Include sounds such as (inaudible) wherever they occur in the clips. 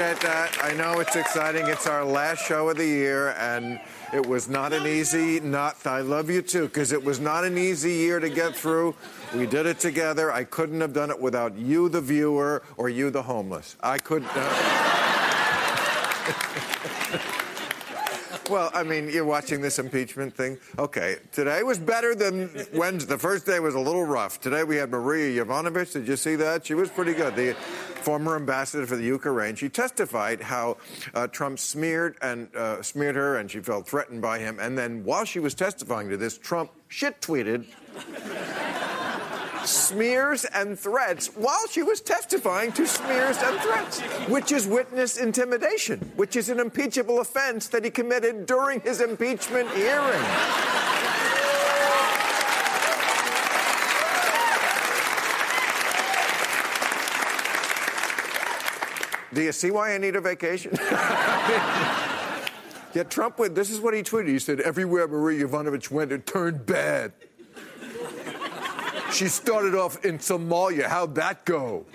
Appreciate that. I know it's exciting. It's our last show of the year, and it was not an easy. Not. I love you too, because it was not an easy year to get through. We did it together. I couldn't have done it without you, the viewer, or you, the homeless. I could. Uh, (laughs) Well, I mean, you're watching this impeachment thing. Okay, today was better than Wednesday. The first day was a little rough. Today we had Maria Yovanovitch. Did you see that? She was pretty good. The former ambassador for the Ukraine. She testified how uh, Trump smeared and uh, smeared her, and she felt threatened by him. And then while she was testifying to this, Trump shit tweeted smears and threats while she was testifying to smears and threats, which is witness intimidation, which is an impeachable offense that he committed during his impeachment hearing. Do you see why I need a vacation? (laughs) yeah, Trump went, this is what he tweeted. He said, everywhere Maria Yovanovitch went, it turned bad. She started off in Somalia. How'd that go?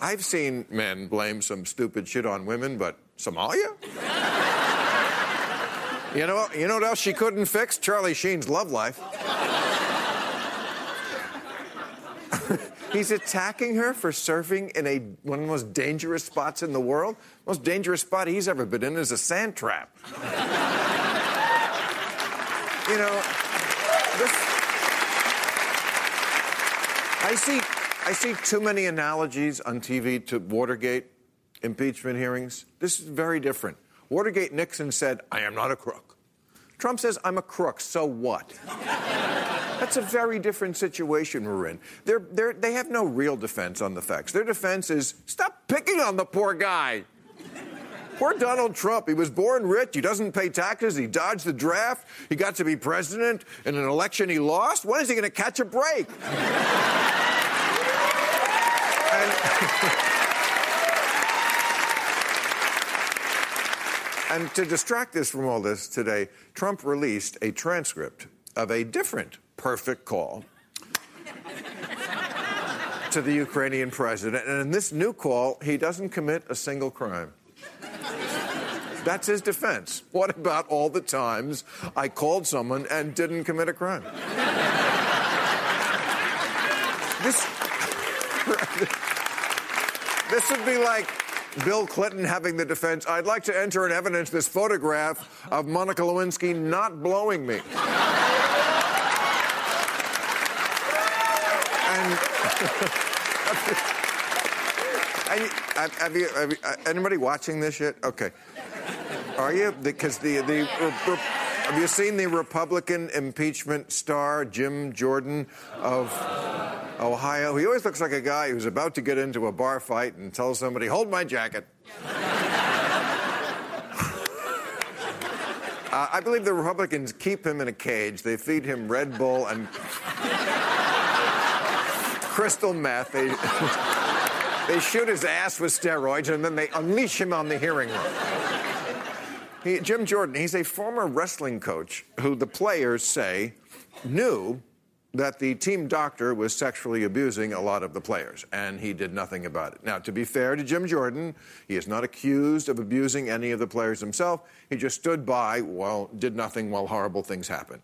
I've seen men blame some stupid shit on women, but Somalia? You know, you know what else she couldn't fix? Charlie Sheen's love life. (laughs) He's attacking her for surfing in a one of the most dangerous spots in the world. Most dangerous spot he's ever been in is a sand trap. you know, this, I see, I see too many analogies on TV to Watergate impeachment hearings. This is very different. Watergate, Nixon said, I am not a crook. Trump says, I'm a crook, so what? (laughs) That's a very different situation we're in. They're, they're, they have no real defense on the facts. Their defense is, stop picking on the poor guy. Poor Donald Trump. He was born rich. He doesn't pay taxes. He dodged the draft. He got to be president in an election he lost. When is he going to catch a break? And, (laughs) and to distract us from all this today, Trump released a transcript of a different perfect call (laughs) to the Ukrainian president. And in this new call, he doesn't commit a single crime. That's his defense. What about all the times I called someone and didn't commit a crime? this, this would be like Bill Clinton having the defense. I'd like to enter in evidence this photograph of Monica Lewinsky not blowing me. (laughs) and, and have, you, have you, uh, anybody watching this yet? Okay. Are you? Because the, the, have you seen the Republican impeachment star, Jim Jordan of Ohio? He always looks like a guy who's about to get into a bar fight and tells somebody, hold my jacket. (laughs) Uh, I believe the Republicans keep him in a cage. They feed him Red Bull and crystal meth. They, (laughs) they shoot his ass with steroids and then they unleash him on the hearing room. He, Jim Jordan, he's a former wrestling coach who the players say knew that the team doctor was sexually abusing a lot of the players, and he did nothing about it. Now, to be fair to Jim Jordan, he is not accused of abusing any of the players himself. He just stood by while did nothing while horrible things happened.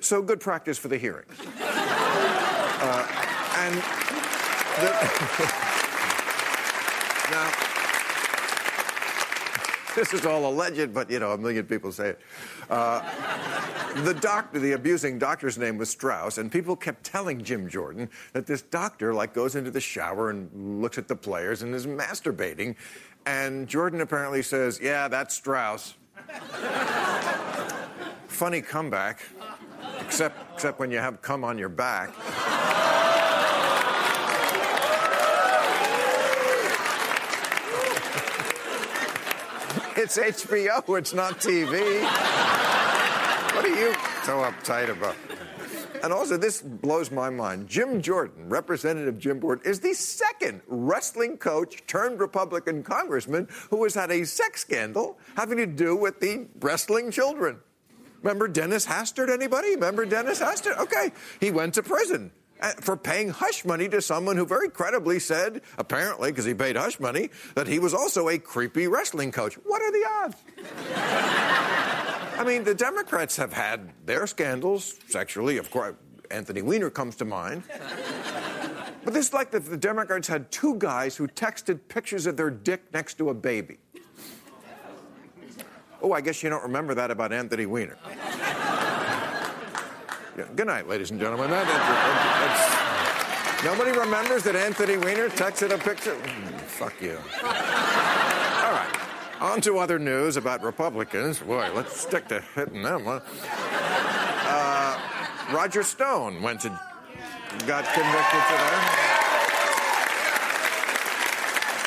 So good practice for the hearing. (laughs) uh, and the, (laughs) now this is all alleged, but you know, a million people say it. Uh, the doctor, the abusing doctor's name was Strauss, and people kept telling Jim Jordan that this doctor like goes into the shower and looks at the players and is masturbating. And Jordan apparently says, "Yeah, that's Strauss." Funny comeback, except except when you have come on your back. It's HBO, it's not TV. what are you so uptight about? And also, this blows my mind. Jim Jordan, Representative Jim Jordan, is the second wrestling coach turned Republican congressman who has had a sex scandal having to do with the wrestling children. Remember Dennis Hastert, anybody? Remember Dennis Hastert? Okay, he went to prison for paying hush money to someone who very credibly said, apparently, because he paid hush money, that he was also a creepy wrestling coach. What are the odds? I mean, the Democrats have had their scandals sexually. Of course, Anthony Weiner comes to mind. But this is like the, the Democrats had two guys who texted pictures of their dick next to a baby. Oh, I guess you don't remember that about Anthony Weiner. Yeah. Good night, ladies and gentlemen. That, nobody remembers that Anthony Weiner texted a picture. Mm, fuck you. (laughs) All right. On to other news about Republicans. Boy, let's stick to hitting them. Huh? Uh, Roger Stone went to, got convicted today.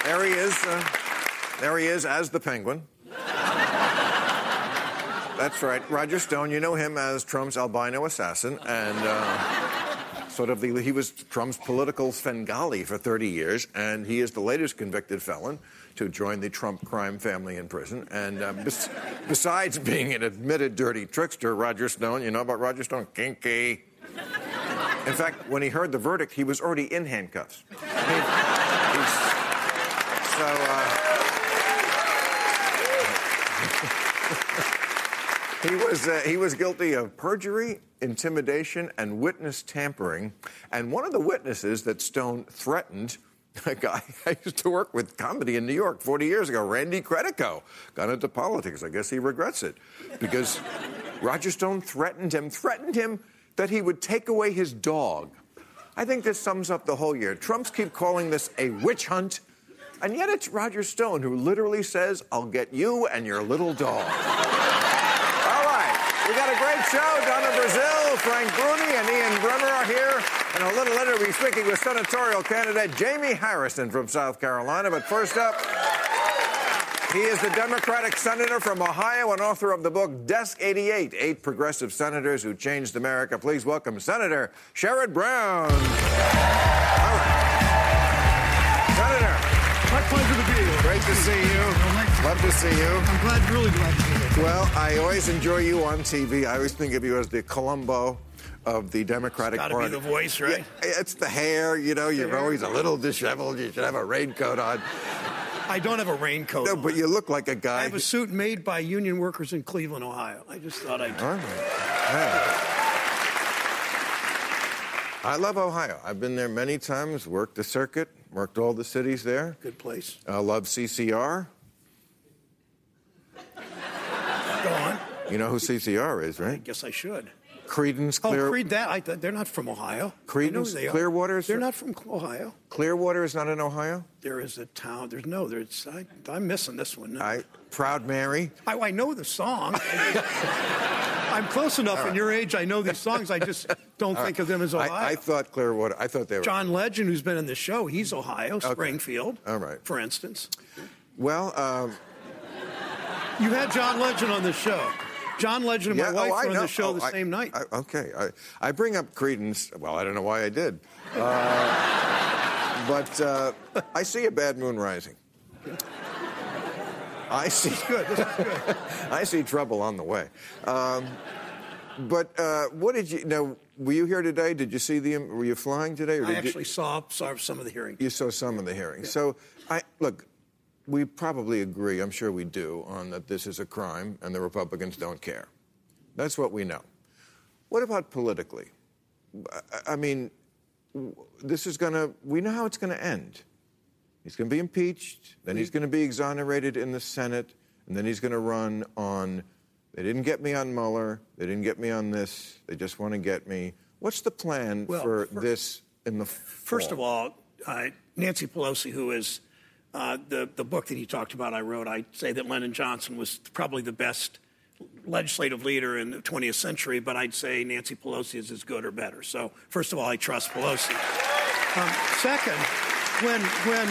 There he is. Uh, there he is as the penguin. That's right. Roger Stone, you know him as Trump's albino assassin, and uh, sort of the, he was Trump's political Svengali for 30 years, and he is the latest convicted felon to join the Trump crime family in prison. And uh, bes- besides being an admitted dirty trickster, Roger Stone, you know about Roger Stone? Kinky. In fact, when he heard the verdict, he was already in handcuffs. He, so. Uh, He was, uh, he was guilty of perjury, intimidation, and witness tampering. And one of the witnesses that Stone threatened, (laughs) a guy I used to work with comedy in New York 40 years ago, Randy Credico, got into politics. I guess he regrets it because (laughs) Roger Stone threatened him, threatened him that he would take away his dog. I think this sums up the whole year. Trumps keep calling this a witch hunt, and yet it's Roger Stone who literally says, I'll get you and your little dog. (laughs) We got a great show. Donna Brazile, Frank Bruni, and Ian Bremmer are here. And a little later, we'll be speaking with senatorial candidate Jaime Harrison from South Carolina. But first up, he is the Democratic senator from Ohio and author of the book Desk 88 Eight Progressive Senators Who Changed America. Please welcome Senator Sherrod Brown. All right. Senator. My pleasure to be here. Great to see you. Love to see you. I'm glad, really glad to be here. Well, I always enjoy you on TV. I always think of you as the Columbo of the Democratic Party. Party. Be the voice, right? Yeah, it's the hair. You know, you're always a little disheveled. You should have a raincoat on. I don't have a raincoat. No, on. but you look like a guy. I have a suit made by union workers in Cleveland, Ohio. I just thought I'd. All right. Yeah. I love Ohio. I've been there many times, worked the circuit, worked all the cities there. Good place. I love CCR. Go on. You know who CCR is, right? I guess I should. Creedence Oh, Clear. Creed, that I, they're not from Ohio. Creedence they. Clearwater They're not from Ohio. Clearwater is not in Ohio. There is a town. There's no. There's. I, I'm missing this one. I Proud Mary. I, I know the song. I am close enough in your age. I know these songs. I just don't think of them as Ohio. I, I thought Clearwater. I thought they were. John Legend, who's been in the show, he's Ohio, Springfield. All right. For instance, Well, um, you had John Legend on the show. John Legend and my wife oh, were on the show Oh, the I- same night. I- okay, I, I bring up Creedence. Well, I don't know why I did, uh, (laughs) but uh, I see a bad moon rising. (laughs) I see. good. This is good. (laughs) I see trouble on the way. Um, but uh, what did you? Now, were you here today? Did you see the? Were you flying today? Or I did you- actually saw, saw some of the hearings. you saw some of the hearings. So, I look. We probably agree. I'm sure we do on that. This is a crime, and the Republicans don't care. That's what we know. What about politically? I- mean, this is going to. We know how it's going to end. He's going to be impeached. Then he's going to be exonerated in the Senate, and then he's going to run on. They didn't get me on Mueller. They didn't get me on this. They just want to get me. What's the plan Well, for fir- this in the First of all, uh, Nancy Pelosi, who is uh, the the book that he talked about, I wrote. I say that Lyndon Johnson was probably the best legislative leader in the 20th century, but I'd say Nancy Pelosi is as good or better. So, first of all, I trust Pelosi. Um, second, when when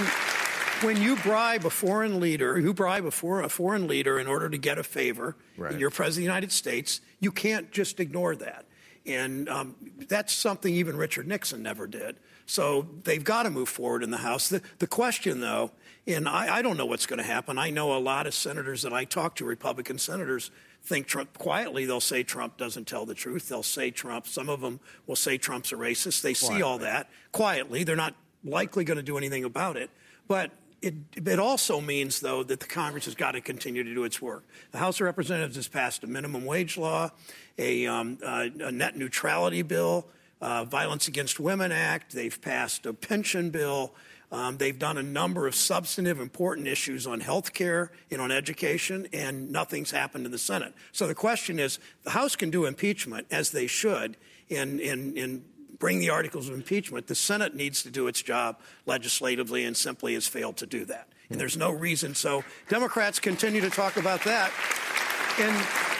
when you bribe a foreign leader, you bribe a, for, a foreign leader in order to get a favor, Right. and you're president of the United States, you can't just ignore that. And um, that's something even Richard Nixon never did. So they've got to move forward in the House. The, the question, though, and I, I don't know what's going to happen. I know a lot of senators that I talk to, Republican senators, think Trump quietly. They'll say Trump doesn't tell the truth. They'll say Trump. Some of them will say Trump's a racist. They see all that quietly. They're not likely going to do anything about it. But it, it also means, though, that the Congress has got to continue to do its work. The House of Representatives has passed a minimum wage law, a, um, a, a net neutrality bill, uh, Violence Against Women Act. They've passed a pension bill. Um, they've done a number of substantive, important issues on health care and on education, and nothing's happened in the Senate. So the question is the House can do impeachment, as they should, and, in, in bring the articles of impeachment. The Senate needs to do its job legislatively and simply has failed to do that. And there's no reason. So Democrats continue to talk about that. And,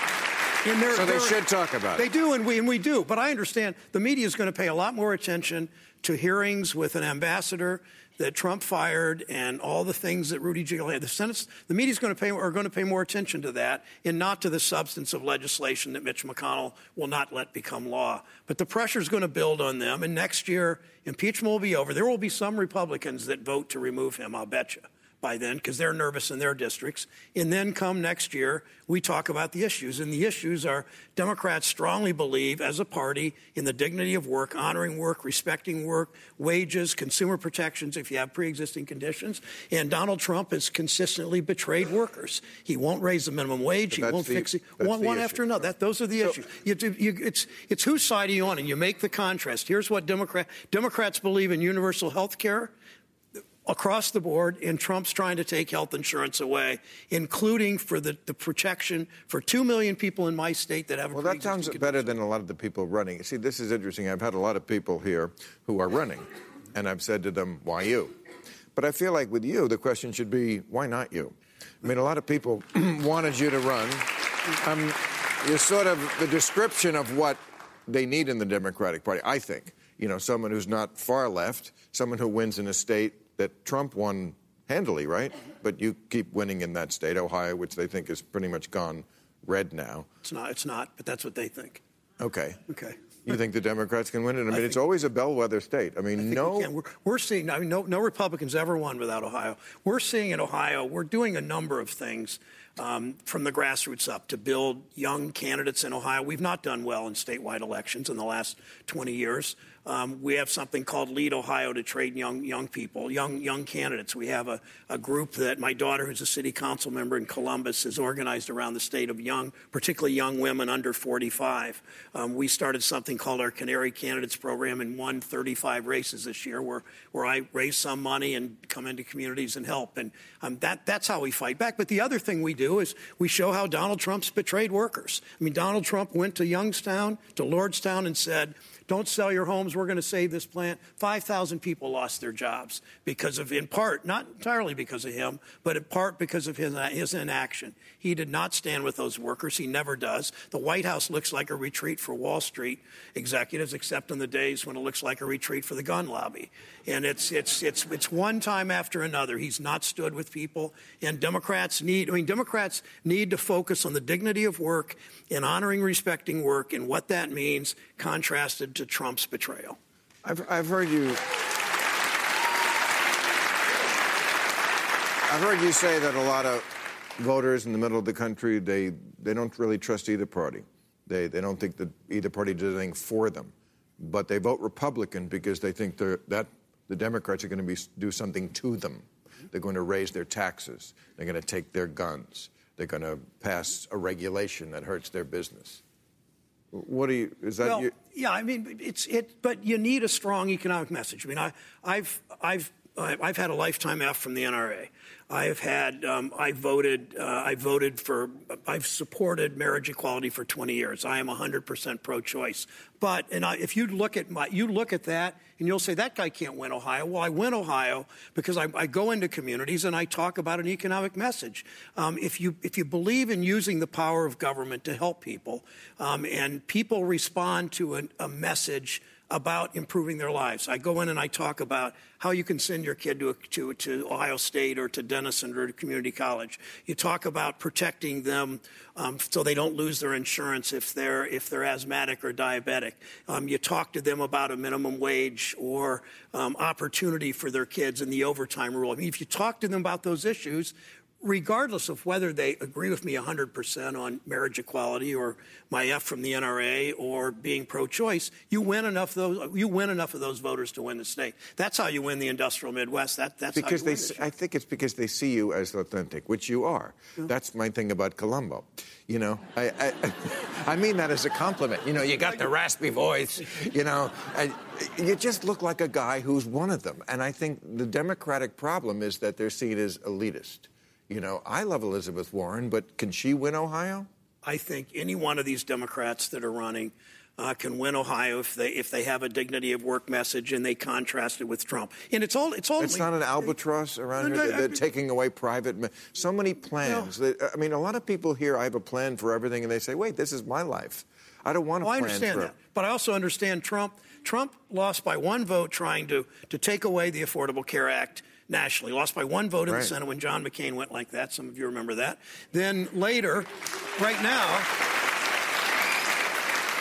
and they're, So they they're- should talk about They it. They do, and we, and we do. But I understand the media is going to pay a lot more attention to hearings with an ambassador that Trump fired and all the things that Rudy Giuliani. The Senate's, the media is going to pay are going to pay more attention to that and not to the substance of legislation that Mitch McConnell will not let become law. But the pressure is going to build on them, and next year impeachment will be over. There will be some Republicans that vote to remove him. I'll bet you by then because they're nervous in their districts. And then come next year, we talk about the issues. And the issues are Democrats strongly believe, as a party, in the dignity of work, honoring work, respecting work, wages, consumer protections if you have pre existing conditions. And Donald Trump has consistently betrayed workers. He won't raise the minimum wage, he won't the- fix it. One, one after another. That, those are the issues. You, you, it's, it's whose side are you on? And you make the contrast. Here's what Democrat, Democrats believe in universal health care across the board, and Trump's trying to take health insurance away, including for the, the protection for 2 million people in my state that have a Well, that sounds pre-existing better than a lot of the people running. See, this is interesting. I've had a lot of people here who are running, and I've said to them, why you? But I feel like with you, the question should be, why not you? I mean, a lot of people (clears throat) wanted you to run. Um, you're sort of the description of what they need in the Democratic Party, I think. You know, someone who's not far left, someone who wins in a state that Trump won handily, right? But you keep winning in that state, Ohio, which they think is pretty much gone red now. It's not, it's not, but that's what they think. Okay. Okay. You think the Democrats can win it? I mean, it's always a bellwether state. I mean, I no. We we're, we're seeing, I mean, no, no Republicans ever won without Ohio. We're seeing in Ohio, we're doing a number of things um, from the grassroots up to build young candidates in Ohio. We've not done well in statewide elections in the last 20 years. Um, we have something called Lead Ohio to train young young people, young young candidates. We have a, a group that my daughter, who's a city council member in Columbus, has organized around the state of young, particularly young women under 45. Um, we started something called our Canary Candidates Program and won 35 races this year, where where I raise some money and come into communities and help. And um, that that's how we fight back. But the other thing we do is we show how Donald Trump's betrayed workers. I mean, Donald Trump went to Youngstown, to Lordstown, and said don't sell your homes. We're going to save this plant. 5,000 people lost their jobs because of, in part, not entirely because of him, but in part because of his, his inaction. He did not stand with those workers. He never does. The White House looks like a retreat for Wall Street executives, except on the days when it looks like a retreat for the gun lobby. And it's, it's, it's, it's one time after another. He's not stood with people. And Democrats need, I mean, Democrats need to focus on the dignity of work and honoring, respecting work and what that means, contrasted to Trump's betrayal. I've, I've heard you. I've heard you say that a lot of voters in the middle of the country they they don't really trust either party. They they don't think that either party did anything for them, but they vote Republican because they think that the Democrats are going to be, do something to them. They're going to raise their taxes. They're going to take their guns. They're going to pass a regulation that hurts their business. What do you? Is that? Well, you? yeah, I mean, it's it. But you need a strong economic message. I mean, I, I've I've I've had a lifetime F from the NRA. I've had, um, I voted, uh, I voted for, I've supported marriage equality for 20 years. I am 100% pro-choice. But, and I, if you look at my, you look at that and you'll say, that guy can't win Ohio. Well, I win Ohio because I, I go into communities and I talk about an economic message. Um, if you, if you believe in using the power of government to help people, um, and people respond to a, a message about improving their lives. I go in and I talk about how you can send your kid to, a, to, to Ohio State or to Denison or to community college. You talk about protecting them um, so they don't lose their insurance if they're if they're asthmatic or diabetic. Um, you talk to them about a minimum wage or um, opportunity for their kids and the overtime rule. I mean, if you talk to them about those issues, regardless of whether they agree with me 100% on marriage equality or my F from the NRA or being pro-choice, you win enough those you win enough of those voters to win the state. That's how you win the industrial Midwest. That, that's because they. I think it's because they see you as authentic, which you are. Yeah. That's my thing about Columbo. You know, I, I, (laughs) I, mean that as a compliment. You know, you got the raspy voice. You know, you just look like a guy who's one of them. And I think the Democratic problem is that they're seen as elitist. You know, I love Elizabeth Warren, but can she win Ohio? I think any one of these Democrats that are running uh, can win Ohio if they if they have a dignity of work message and they contrast it with Trump. And it's all it's all. It's not an albatross around here. They're, they're taking away private. So many plans. No. I mean, a lot of people here. I have a plan for everything, and they say, "Wait, this is my life. I don't want a well, plan." I understand for... that, but I also understand Trump. Trump lost by one vote trying to to take away the Affordable Care Act nationally. Lost by one vote in right. the Senate when John McCain went like that. Some of you remember that. Then later, right now,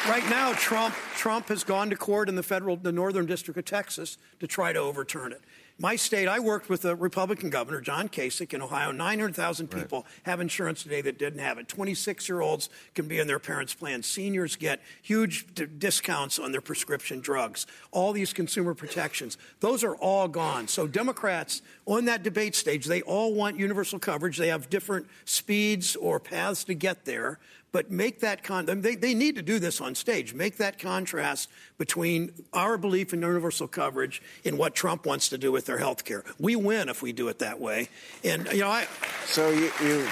right now, Trump Trump has gone to court in the federal, the Northern District of Texas to try to overturn it. My state, I worked with a Republican governor, John Kasich, in Ohio. 900,000 people right. have insurance today that didn't have it. 26 year olds can be in their parents' plan. Seniors get huge d- discounts on their prescription drugs. All these consumer protections, those are all gone. So, Democrats on that debate stage, they all want universal coverage. They have different speeds or paths to get there but make that con they, they need to do this on stage make that contrast between our belief in universal coverage and what trump wants to do with their health care we win if we do it that way and you know i so you, you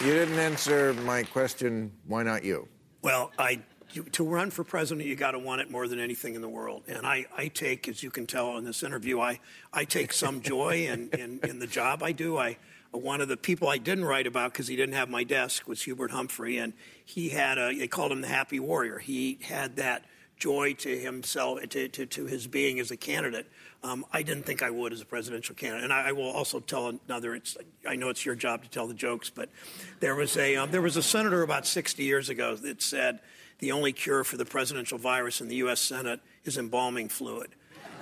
you didn't answer my question why not you well i you, to run for president, you got to want it more than anything in the world. And I, I take, as you can tell in this interview, I, I take some joy in, in, in the job I do. I, one of the people I didn't write about because he didn't have my desk was Hubert Humphrey, and he had a. They called him the Happy Warrior. He had that joy to himself, to, to, to his being as a candidate. Um, I didn't think I would as a presidential candidate. And I, I, will also tell another. It's, I know it's your job to tell the jokes, but there was a um, there was a senator about 60 years ago that said the only cure for the presidential virus in the U.S. Senate is embalming fluid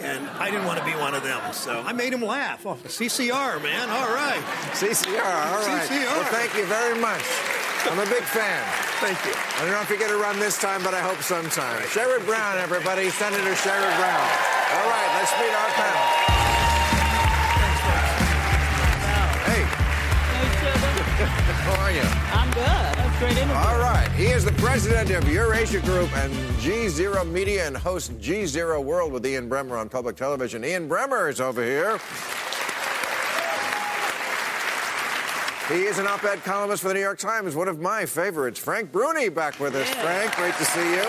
and I didn't want to be one of them. So I made him laugh. Oh, CCR, man. All right. CCR, all right. CCR. Well, thank you very much. I'm a big fan. Thank you. I don't know if you get to run this time, but I hope sometime. Sherrod Brown, everybody. Senator Sherrod Brown. All right, let's meet our panel. How are you? I'm good. That's great. All right. He is the president of Eurasia Group and G Zero Media and hosts G Zero World with Ian Bremmer on public television. Ian Bremmer is over here. He is an op ed columnist for the New York Times, one of my favorites. Frank Bruni back with us. Yeah. Frank, great to see you.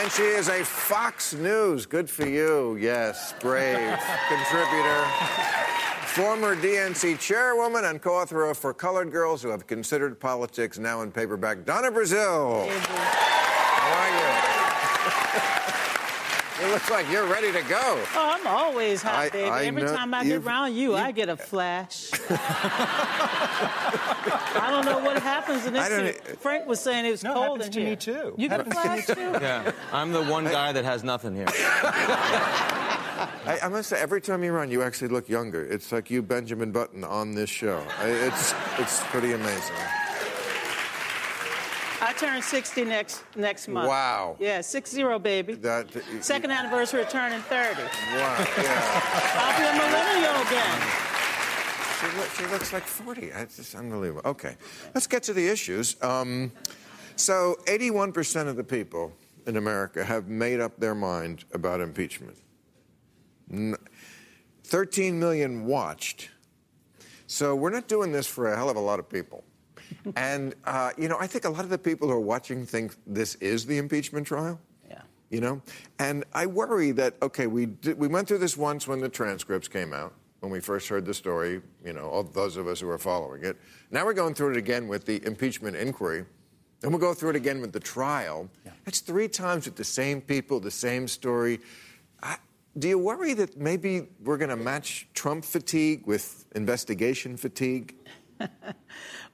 And she is a Fox News. Good for you. Yes, brave (laughs) contributor. Former DNC chairwoman and co author of For Colored Girls Who Have Considered Politics, now in paperback, Donna Brazile. How are you? (laughs) you looks like you're ready to go. Oh, I'm always hot, I- baby. I Every know- time I get around you, I get a flash. (laughs) I don't know what happens in this. I don't- here. Frank was saying it was No, it cold happens in to me too. You get a flash too? Yeah, I'm the one guy that has nothing here. (laughs) I, I must say, every time you run, you actually look younger. It's like you, Benjamin Button, on this show. I- It's, it's pretty amazing. I turn 60 next next month. Wow. Yeah, six zero, baby. That, Second anniversary of turning 30. Wow, yeah. I'll be a millennial again. She, look, she looks like 40. It's just unbelievable. Okay, let's get to the issues. Um, so, 81% of the people in America have made up their mind about impeachment. 13 million watched. So, we're not doing this for a hell of a lot of people. (laughs) and, uh, you know, I think a lot of the people who are watching think this is the impeachment trial. Yeah. You know? And I worry that, okay, we, did, we went through this once when the transcripts came out, when we first heard the story, you know, all those of us who are following it. Now we're going through it again with the impeachment inquiry. Then we'll go through it again with the trial. Yeah. That's three times with the same people, the same story. I, do you worry that maybe we're going to match Trump fatigue with investigation fatigue?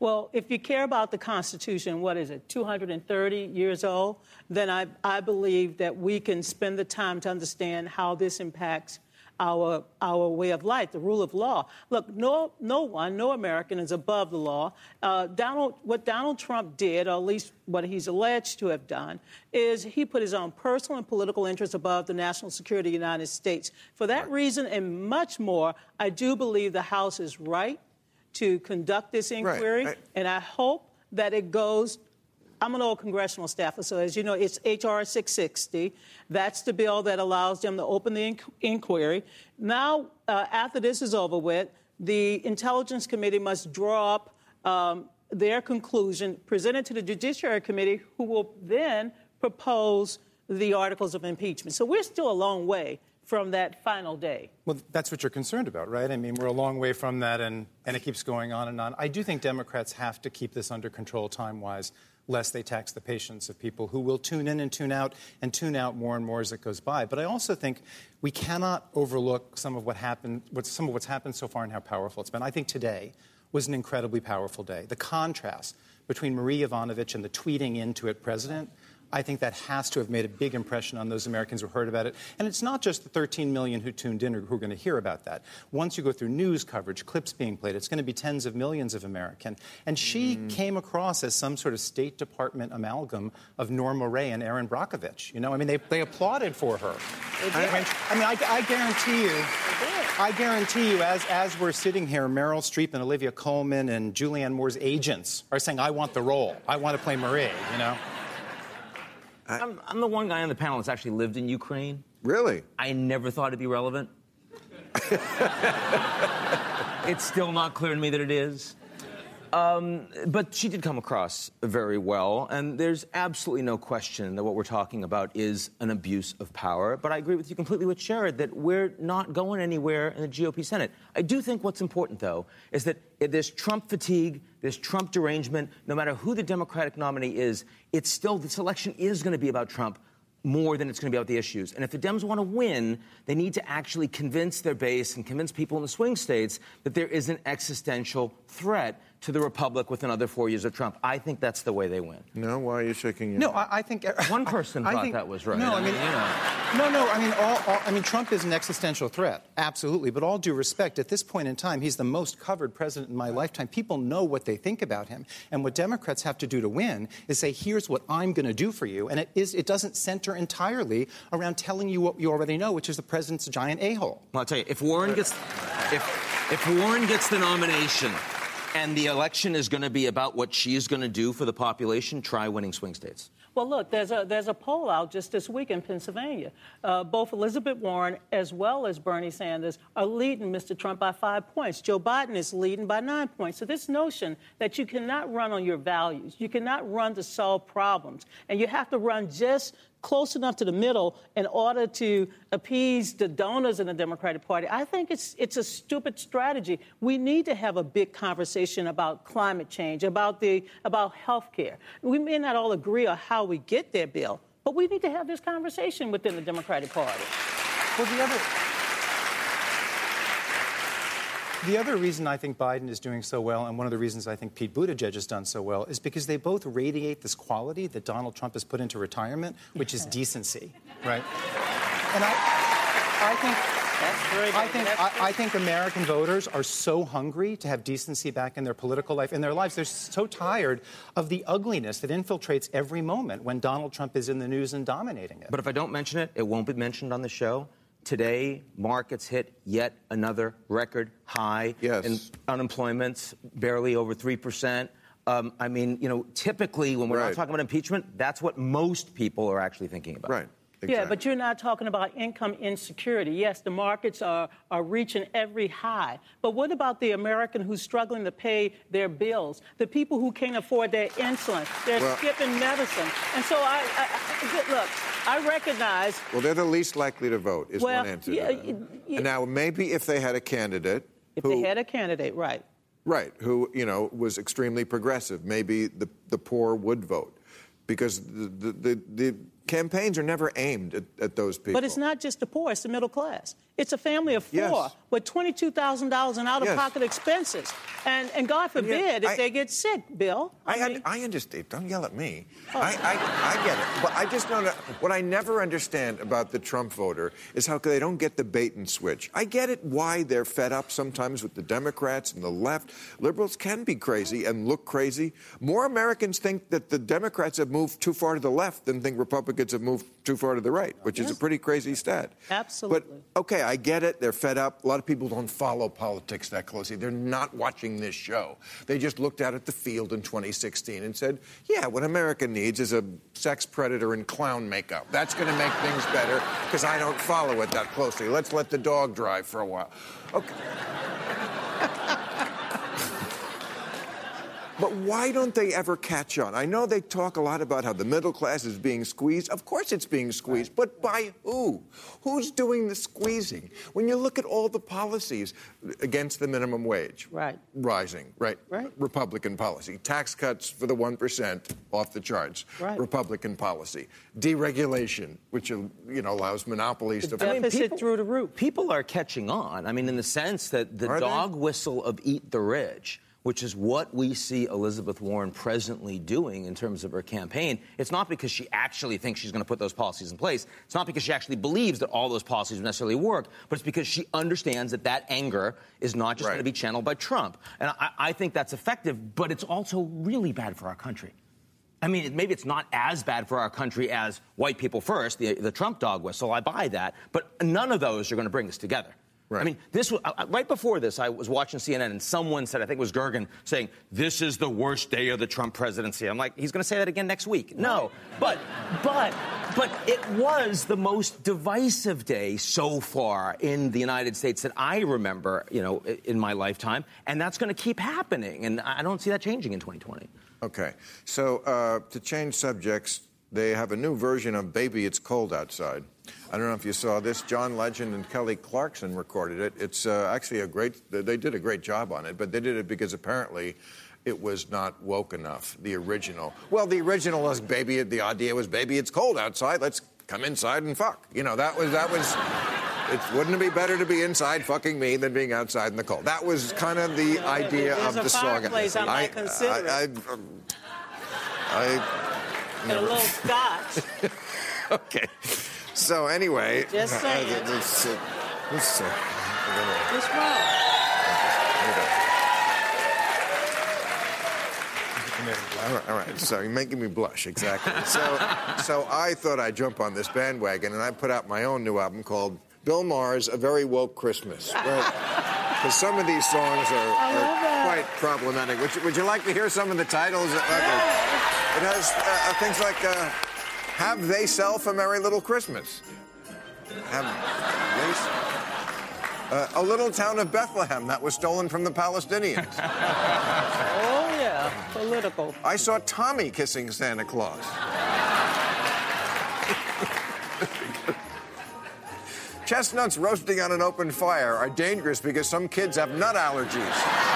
Well, if you care about the Constitution, what is it, 230 years old, then I, I believe that we can spend the time to understand how this impacts our, our way of life, the rule of law. Look, no, no one, no American is above the law. Uh, Donald, what Donald Trump did, or at least what he's alleged to have done, is he put his own personal and political interests above the national security of the United States. For that reason and much more, I do believe the House is right to conduct this inquiry, Right. and I hope that it goes. I'm an old congressional staffer, so as you know, it's H.R. 660. That's the bill that allows them to open the inqu- inquiry. Now, uh, after this is over with, the Intelligence Committee must draw up um, their conclusion, present it to the Judiciary Committee, who will then propose the articles of impeachment. So we're still a long way from that final day. Well, that's what you're concerned about, right? I mean, we're a long way from that, and, and it keeps going on and on. I do think Democrats have to keep this under control time wise, lest they tax the patience of people who will tune in and tune out and tune out more and more as it goes by. But I also think we cannot overlook some of what happened, what, some of what's happened so far and how powerful it's been. I think today was an incredibly powerful day. The contrast between Marie Yovanovitch and the tweeting into it president. I think that has to have made a big impression on those Americans who heard about it. And it's not just the 13 million who tuned in or who are going to hear about that. Once you go through news coverage, clips being played, it's going to be tens of millions of American. And she came across as some sort of State Department amalgam of Norma Rae and Erin Brockovich. You know, I mean, they, they applauded for her. I mean, I, mean, I, I guarantee you, I guarantee you, as, as we're sitting here, Meryl Streep and Olivia Colman and Julianne Moore's agents are saying, I want the role. I want to play Marie, you know? I'm, I'm the one guy on the panel that's actually lived in Ukraine. Really? I never thought it'd be relevant. (laughs) it's still not clear to me that it is. Um, but she did come across very well, and there's absolutely no question that what we're talking about is an abuse of power. But I agree with you completely with Sherrod that we're not going anywhere in the GOP Senate. I do think what's important, though, is that there's Trump fatigue, there's Trump derangement. No matter who the Democratic nominee is, it's still this election is going to be about Trump more than it's going to be about the issues. And if the Dems want to win, they need to actually convince their base and convince people in the swing states that there is an existential threat to the Republic with another four years of Trump. I think that's the way they win. No? Why are you shaking your No, I, I think One person I thought think- that was right. No, I mean, You know. no, no. I mean, all, all, I mean, Trump is an existential threat, absolutely. But all due respect, at this point in time, he's the most covered president in my lifetime. People know what they think about him, and what Democrats have to do to win is say, "Here's what I'm going to do for you," and it is it doesn't center entirely around telling you what you already know, which is the president's giant a-hole. Well, I'll tell you, if Warren gets if if Warren gets the nomination and the election is going to be about what she's going to do for the population, try winning swing states. Well, look, there's a there's a poll out just this week in Pennsylvania. Uh, both Elizabeth Warren as well as Bernie Sanders are leading Mr. Trump by five points. Joe Biden is leading by nine points. So this notion that you cannot run on your values, you cannot run to solve problems, and you have to run just close enough to the middle in order to appease the donors in the Democratic Party, I think it's it's a stupid strategy. We need to have a big conversation about climate change, about the about health care. We may not all agree on how we get there, Bill, but we need to have this conversation within the Democratic Party. Well, the other. The other reason I think Biden is doing so well, and one of the reasons I think Pete Buttigieg has done so well, is because they both radiate this quality that Donald Trump has put into retirement, which is decency, right? (laughs) And I, I think I think, I, I, think American voters are so hungry to have decency back in their political life, in their lives. They're so tired of the ugliness that infiltrates every moment when Donald Trump is in the news and dominating it. But if I don't mention it, it won't be mentioned on the show. Today, markets hit yet another record high. Yes. And unemployment's barely over 3%. Um, I mean, you know, typically when we're right. not talking about impeachment, that's what most people are actually thinking about. Right. Exactly. Yeah, but you're not talking about income insecurity. Yes, the markets are, are reaching every high. But what about the American who's struggling to pay their bills? The people who can't afford their insulin? They're well, skipping medicine. And so I, I, I, look, I recognize. Well, they're the least likely to vote, is well, one answer. Yeah, yeah, now, maybe if they had a candidate. If who, they had a candidate, right. Right, who, you know, was extremely progressive, maybe the, the poor would vote. Because the, the, the, the campaigns are never aimed at, at, those people. But it's not just the poor, it's the middle class. It's a family of four yes. with $22,000 in out of pocket yes. expenses. And, and God forbid if I, they get sick, Bill. I, I, mean, I, understand. Don't yell at me. Oh. I, I, get it. But I just don't know. What I never understand about the Trump voter is how they don't get the bait and switch. I get it why they're fed up sometimes with the Democrats and the left. Liberals can be crazy and look crazy. More Americans think that the Democrats have moved too far to the left than think Republicans have moved too far to the right, which yes. is a pretty crazy stat. Absolutely. But, okay, I get it. They're fed up. A lot of people don't follow politics that closely. They're not watching this show. They just looked out at the field in 2016 and said, yeah, what America needs is a sex predator in clown makeup. That's going to make things better because I don't follow it that closely. Let's let the dog drive for a while. Okay. (laughs) But why don't they ever catch on? I know they talk a lot about how the middle class is being squeezed. Of course it's being squeezed, right. but by who? Who's doing the squeezing? When you look at all the policies against the minimum wage, right. rising, right? right? Republican policy. Tax cuts for the 1% off the charts, right. Republican policy. Deregulation, which uh, you know allows monopolies the to deficit I mean, people, through the roof. People are catching on. I mean, in the sense that the are dog they? whistle of eat the rich which is what we see Elizabeth Warren presently doing in terms of her campaign. It's not because she actually thinks she's going to put those policies in place. It's not because she actually believes that all those policies necessarily work, but it's because she understands that that anger is not just right. going to be channeled by Trump. And I, I think that's effective, but it's also really bad for our country. I mean, maybe it's not as bad for our country as white people first, the, the Trump dog whistle. I buy that. But none of those are going to bring us together. Right. I mean, this was, uh, right before this, I was watching CNN and someone said, I think it was Gergen, saying, This is the worst day of the Trump presidency. I'm like, he's going to say that again next week. No. But, but, but it was the most divisive day so far in the United States that I remember, you know, in my lifetime. And that's going to keep happening. And I don't see that changing in 2020. Okay. So, uh, to change subjects, they have a new version of Baby It's Cold Outside. I don't know if you saw this. John Legend and Kelly Clarkson recorded it. It's uh, actually a great, they did a great job on it, but they did it because apparently it was not woke enough, the original. Well, the original was baby, the idea was baby, it's cold outside, let's come inside and fuck. You know, that was, that was, it wouldn't it be better to be inside fucking me than being outside in the cold? That was kind of the idea of the song. I might consider I, I, I, I, I a little scotch. (laughs) okay. So anyway, just (laughs) saying. Uh, this, uh, this, uh, What's wrong? All right, all right, so you're making me blush, exactly. So, (laughs) so I thought I'd jump on this bandwagon, and I put out my own new album called Bill Maher's "A Very Woke Christmas." (laughs) Because some of these songs are, are quite problematic. Would you, would you, like to hear some of the titles? Yeah. It has uh, things like. Uh, have they self a Merry Little Christmas? Have they... Uh, a little town of Bethlehem that was stolen from the Palestinians. oh, yeah, political. I saw Tommy kissing Santa Claus. Chestnuts roasting on an open fire are dangerous because some kids have nut allergies.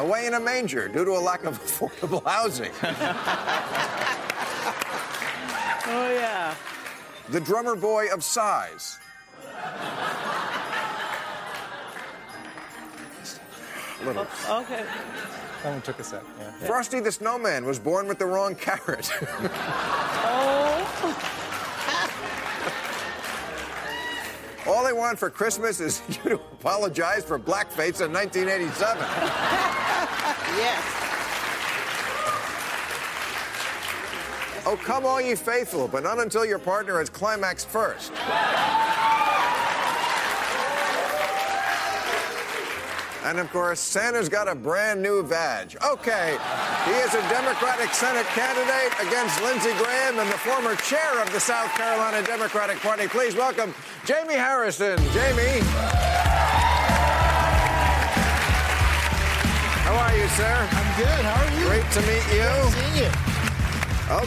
Away in a manger due to a lack of affordable housing. (laughs) Oh, yeah. The drummer boy of size. Little. Oh, okay. That one took a sec. Yeah. Frosty the Snowman was born with the wrong carrot. (laughs) Oh. All they want for Christmas is (laughs) you to apologize for blackface in 1987. Yes. Oh, come all ye faithful, but not until your partner has climaxed first. And of course, Santa's got a brand new badge. Okay, he is a Democratic Senate candidate against Lindsey Graham and the former chair of the South Carolina Democratic Party. Please welcome Jaime Harrison. Jaime. How are you, sir? I'm good. How are you? Great to meet you. Good seeing you.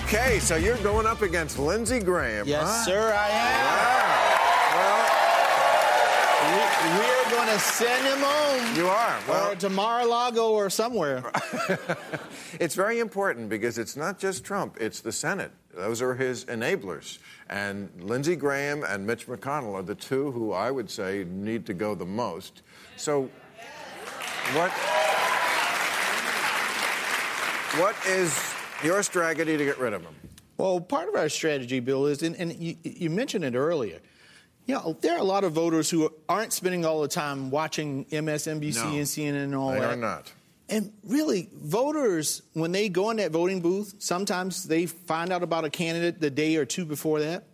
Okay, so you're going up against Lindsey Graham. Yes, huh? sir, I am. Wow. We, we are going to send him home. You are. Well, or to Mar-a-Lago or somewhere. (laughs) it's very important because it's not just Trump, it's the Senate. Those are his enablers. And Lindsey Graham and Mitch McConnell are the two who I would say need to go the most. So, what, what is your strategy to get rid of him? Well, part of our strategy, Bill, is, and, and you, you mentioned it earlier, you know, there are a lot of voters who aren't spending all the time watching MSNBC No, and CNN and all they that. They are not. And really, voters, when they go in that voting booth, sometimes they find out about a candidate the day or two before that.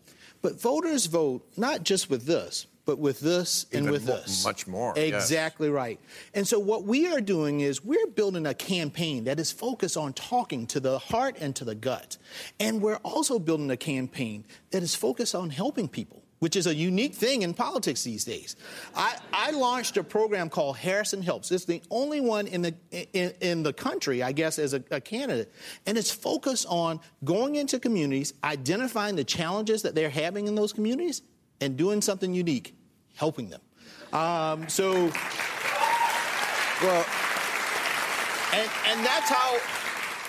But voters vote not just with this, but with this and Even with mo- this. much more, yes. Exactly right. And so what we are doing is we're building a campaign that is focused on talking to the heart and to the gut. And we're also building a campaign that is focused on helping people. Which is a unique thing in politics these days. I, I launched a program called Harrison Helps. It's the only one in the in, in the country, I guess, as a, a candidate, and it's focused on going into communities, identifying the challenges that they're having in those communities, and doing something unique, helping them. Um, so, Well, and, and that's how.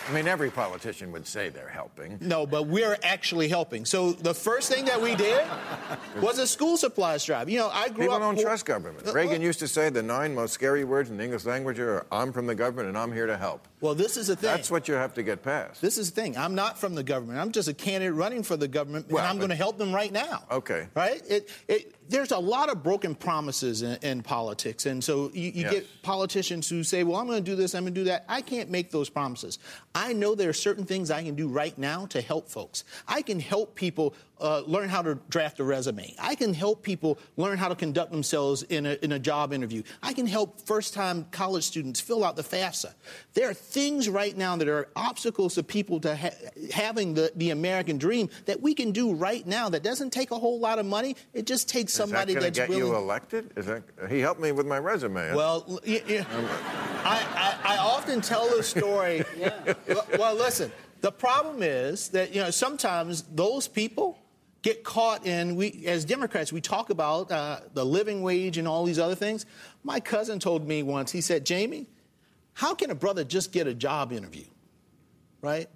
I mean, every politician would say they're helping. No, but we're actually helping. So the first thing that we did was a school supplies drive. You know, I grew People up. People don't trust government. Reagan used to say the nine most scary words in the English language are I'm from the government and I'm here to help. Well, this is the thing. That's what you have to get past. This is the thing. I'm not from the government. I'm just a candidate running for the government, Well, and I'm going to help them right now. Okay. Right? It, it, there's a lot of broken promises in, in politics, and so you, you Yes. get politicians who say, "Well, I'm going to do this. I'm going to do that." I can't make those promises. I know there are certain things I can do right now to help folks. I can help people uh, learn how to draft a resume. I can help people learn how to conduct themselves in a, in a job interview. I can help first-time college students fill out the FAFSA. There are things right now that are obstacles to people to ha- having the, the American dream that we can do right now. That doesn't take a whole lot of money. It just takes somebody Is that going that's get willing. you elected? Is that he helped me with my resume? Well, l- y- y- I, I, I often tell this story. (laughs) well, well, listen, the problem is that you know sometimes those people get caught in. We as Democrats we talk about uh, the living wage and all these other things. My cousin told me once. He said, Jaime, how can a brother just get a job interview? right?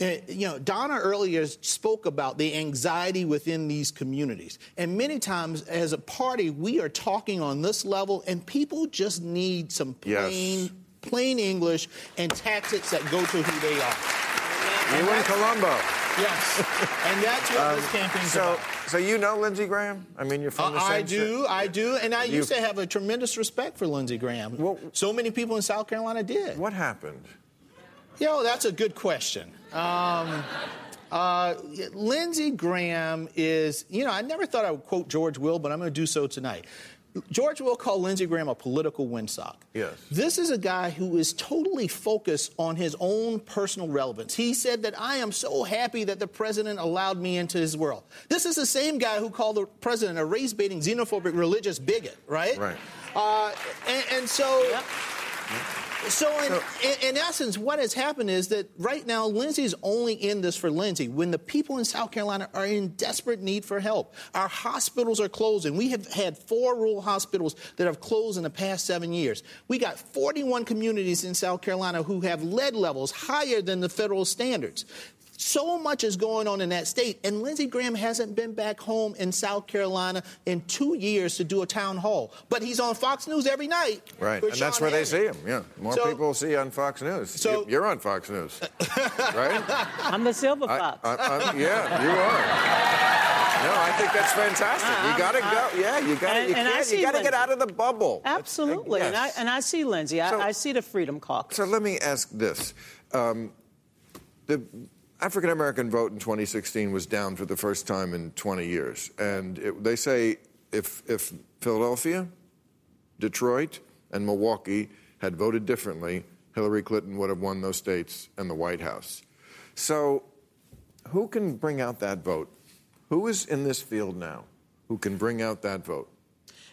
Uh, you know, Donna earlier spoke about the anxiety within these communities. And many times, as a party, we are talking on this level, and people just need some Yes. plain, plain English and tactics that go to who they are. you in Colombo. Yes. and that's what this campaign's So, about. so you know Lindsey Graham? I mean, you're from the Uh, same I do, I do, and I You- used to have a tremendous respect for Lindsey Graham. Well- so many people in South Carolina did. What happened? You know, that's a good question. Um, uh, Lindsey Graham is, you know, I never thought I would quote George Will, but I'm going to do so tonight. George Will called Lindsey Graham a political windsock. Yes. This is a guy who is totally focused on his own personal relevance. He said that I am so happy that the president allowed me into his world. This is the same guy who called the president a race baiting, xenophobic, religious bigot, right? Right. Uh, and, and so. So, in, in, in, essence, what has happened is that right now, Lindsey is only in this for Lindsey. When the people in South Carolina are in desperate need for help, our hospitals are closing. We have had four rural hospitals that have closed in the past seven years. We got 41 communities in South Carolina who have lead levels higher than the federal standards. So much is going on in that state, and Lindsey Graham hasn't been back home in South Carolina in two years to do a town hall. But he's on Fox News every night. Right, and that's where they see him. Yeah, more so, people see on Fox News. So you're on Fox News, (laughs) right? I'm the silver fox. I, I, yeah, you are. No, I think that's fantastic. Uh, you got to go. Yeah, you got to. You, can't, you got to get out of the bubble. Absolutely, yes. and, I, and I see Lindsey. I, so, I see the Freedom Caucus. So let me ask this: um, the African American vote in 2016 was down for the first time in 20 years. And it, they say if, if Philadelphia, Detroit, and Milwaukee had voted differently, Hillary Clinton would have won those states and the White House. So, who can bring out that vote? Who is in this field now who can bring out that vote?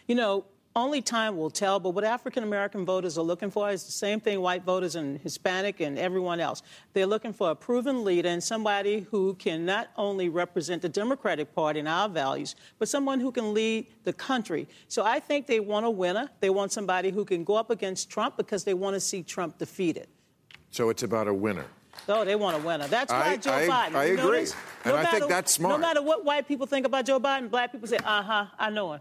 You know, only time will tell, but what African American voters are looking for is the same thing white voters and Hispanic and everyone else. They're looking for a proven leader and somebody who can not only represent the Democratic Party and our values, but someone who can lead the country. So I think they want a winner. They want somebody who can go up against Trump because they want to see Trump defeated. So it's about a winner. Oh, they want a winner. That's why I, Joe I, Biden. I, agree. Notice, and no I matter, think that's smart. No matter what white people think about Joe Biden, black people say, uh huh, I know him.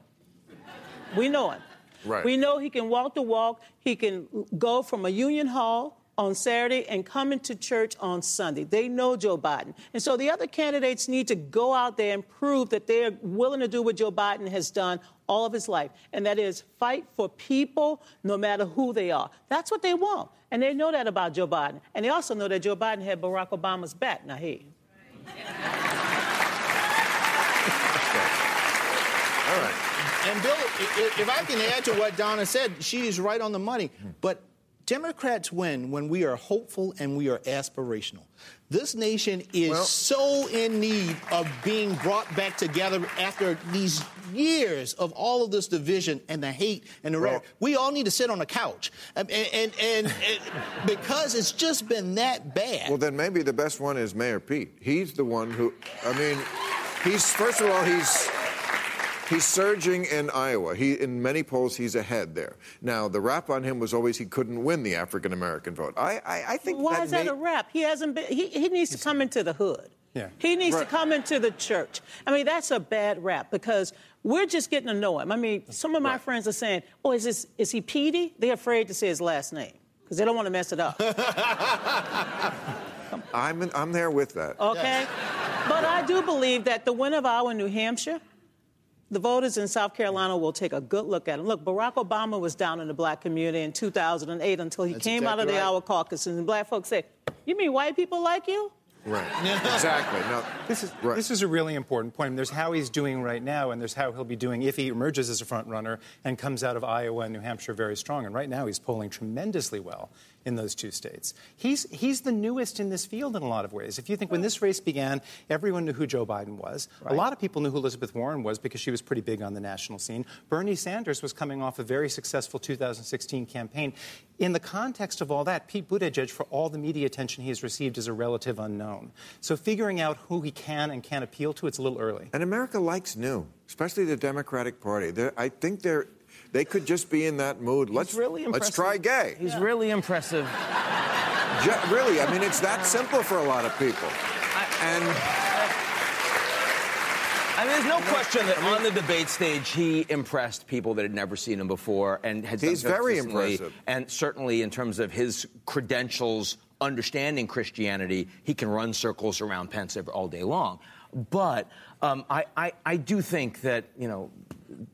We know him. Right. We know he can walk the walk. He can go from a union hall on Saturday and come into church on Sunday. They know Joe Biden. And so the other candidates need to go out there and prove that they're willing to do what Joe Biden has done all of his life, and that is fight for people no matter who they are. That's what they want. And they know that about Joe Biden. And they also know that Joe Biden had Barack Obama's back. Now, hey. All right. And Bill, if I can add to what Donna said, she is right on the money. But Democrats win when we are hopeful and we are aspirational. This nation is well, so in need of being brought back together after these years of all of this division and the hate and the well, We all need to sit on a couch, and, and, and, and (laughs) because it's just been that bad. Well, then maybe the best one is Mayor Pete. He's the one who, I mean, he's first of all he's He's surging in Iowa. He, in many polls, he's ahead there. Now, the rap on him was always he couldn't win the African American vote. I, I, I think. Why that is that may... a rap? He hasn't been. He, he needs to come into the hood. Yeah. He needs right. to come into the church. I mean, that's a bad rap because we're just getting to know him. I mean, some of my right. friends are saying, "Oh, is this is he Petey?" They're afraid to say his last name because they don't want to mess it up. (laughs) I'm in, I'm there with that. Okay, yes. but I do believe that the win of Iowa, New Hampshire the voters in South Carolina will take a good look at him. Look, Barack Obama was down in the black community in 2008 until he That's came exactly out of the right. Iowa caucus, and black folks said, "You mean white people like you?" Right. (laughs) exactly. No, this is right. this is a really important point. There's how he's doing right now, and there's how he'll be doing if he emerges as a front runner and comes out of Iowa and New Hampshire very strong. And right now, he's polling tremendously well in those two states. He's, he's the newest in this field in a lot of ways. If you think when this race began, everyone knew who Joe Biden was. Right. A lot of people knew who Elizabeth Warren was because she was pretty big on the national scene. Bernie Sanders was coming off a very successful 2016 campaign. In the context of all that, Pete Buttigieg, for all the media attention he has received, is a relative unknown. So figuring out who he can and can't appeal to, it's a little early. And America likes new, especially the Democratic Party. They're, I think they're they could just be in that mood. Let's really let's try gay. He's yeah. really impressive. really, I mean, it's that simple for a lot of people. I, and. I mean, there's no question that on the debate stage he impressed people that had never seen him before, and has he's very impressive. And certainly, in terms of his credentials, understanding Christianity, he can run circles around Pence all day long. But um, I, I, I do think that you know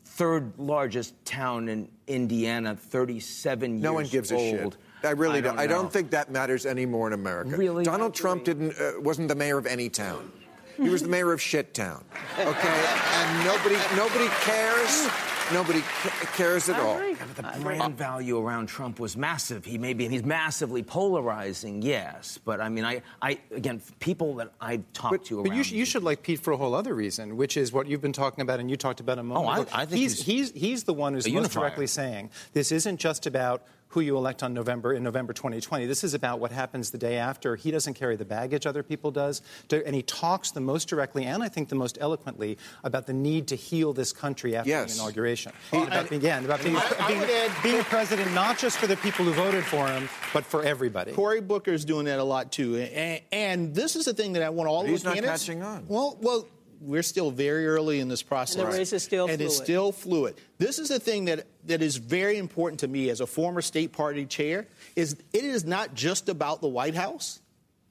third largest town in Indiana, 37 years old. No one gives old. a shit. I really I don't. I don't think that matters anymore in America. Really? Donald Trump didn't uh, wasn't the mayor of any town. He was the mayor of shit town. Okay, (laughs) and nobody nobody cares. Nobody ca- cares at I all. agree. But I the agree. brand value around Trump was massive. He maybe and he's massively polarizing, yes. But I mean, I, I again, people that I've talked But, to but around. you, sh- you should like Pete for a whole other reason, which is what you've been talking about and you talked about a moment Oh, I- ago. I think he's, he's he's, he's the one who's most unifier. directly saying this isn't just about who you elect on November in November 2020. This is about what happens the day after. He doesn't carry the baggage other people does, and he talks the most directly and I think the most eloquently about the need to heal this country after Yes. the inauguration. And about, again, about being, I- I being, would add- being a president not just for the people who voted for him, but for everybody. Cory Booker is doing that a lot too, and, and this is the thing that I want all He's the not candidates. catching on. Well, well, we're still very early in this process, And the race is still and it's still fluid. This is the thing that that is very important to me as a former state party chair. Is it is not just about the White House.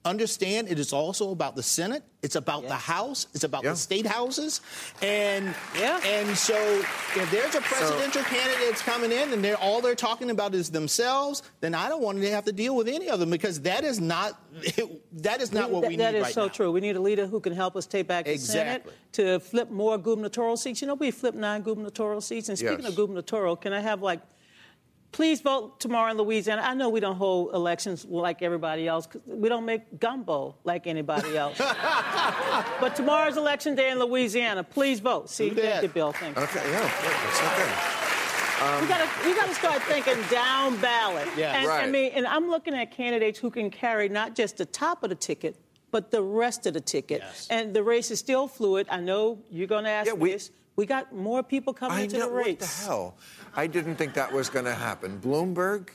Understand, it is also about the Senate. It's about the House. It's about Yeah. the state houses, and Yeah. and so if there's a presidential candidate that's coming in and they're all they're talking about is themselves, then I don't want to have to deal with any of them because that is not (laughs) that is not what we That need That is right so now. true. We need a leader who can help us take back the Exactly. Senate to flip more gubernatorial seats. You know, we flipped nine gubernatorial seats. And speaking Yes. of gubernatorial, can I have like, please vote tomorrow in Louisiana? I know we don't hold elections like everybody else. We don't make gumbo like anybody else. (laughs) but tomorrow's election day in Louisiana. Please vote. See, thank you, Bill. Thank you. Okay, yeah, it's okay. we gotta we gotta start thinking down ballot. Yeah. and, I mean, and I'm looking at candidates who can carry not just the top of the ticket, but the rest of the ticket. Yes. And the race is still fluid. I know you're gonna ask Yeah, we- this. We got more people coming I into know the race. what the hell. I didn't think that was going to happen. Bloomberg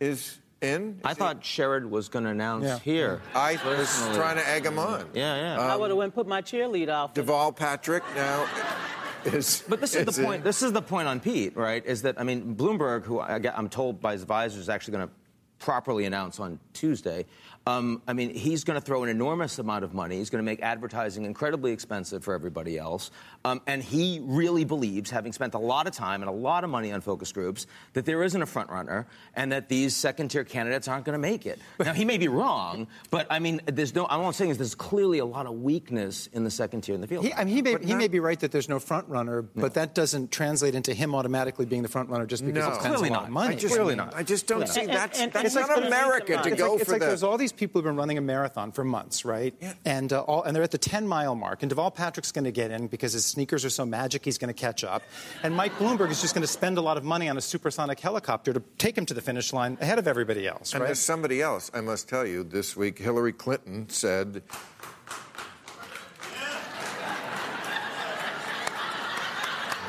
is in. I Is he- thought Sherrod was going to announce Yeah. here. I was trying to egg him on. Yeah, yeah. I would have went put my cheerleader off. Deval Patrick now (laughs) is. But this is the in. point. This is the point on Pete, right? Is that I mean Bloomberg, who I, I'm told by his advisors, is actually going to properly announce on Tuesday. Um, I mean, he's going to throw an enormous amount of money. He's going to make advertising incredibly expensive for everybody else. Um, and he really believes, having spent a lot of time and a lot of money on focus groups, that there isn't a front runner and that these second-tier candidates aren't going to make it. (laughs) Now, he may be wrong, but I mean, there's no. All I'm saying is there's clearly a lot of weakness in the second tier in the field. He, I mean, he may, he not- may be right that there's no front runner, but that doesn't translate into him automatically being the front runner just because No. he spends Clearly a lot not. of money. I just, Clearly not. I just don't see And- that's and- that's and not it's America gonna to make It's go like, it's for like that. there's all these people who've been running a marathon for months, right? Yeah. And uh, all, and they're at the 10 mile mark. And Deval Patrick's going to get in because his sneakers are so magic, he's going to catch up. And Mike Bloomberg is just going to spend a lot of money on a supersonic helicopter to take him to the finish line ahead of everybody else, And right? there's somebody else, I must tell you, this week, Hillary Clinton said.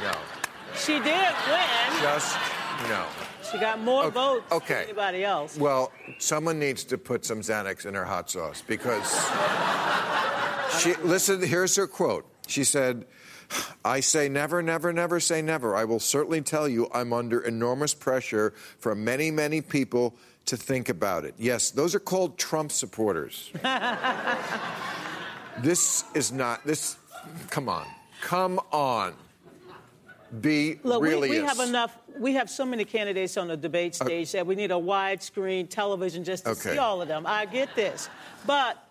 No. She did win. Just no. She got more Okay, votes okay. than anybody else. Well, someone needs to put some Xanax in her hot sauce because she listen, here's her quote. She said, I say never, never, never say never. I will certainly tell you I'm under enormous pressure from many, many people to think about it. Yes, those are called Trump supporters. (laughs) this is not this come on. Come on. Be Look, really we, we have enough. We have so many candidates on the debate uh, stage that we need a widescreen television just to Okay. see all of them. I get this, but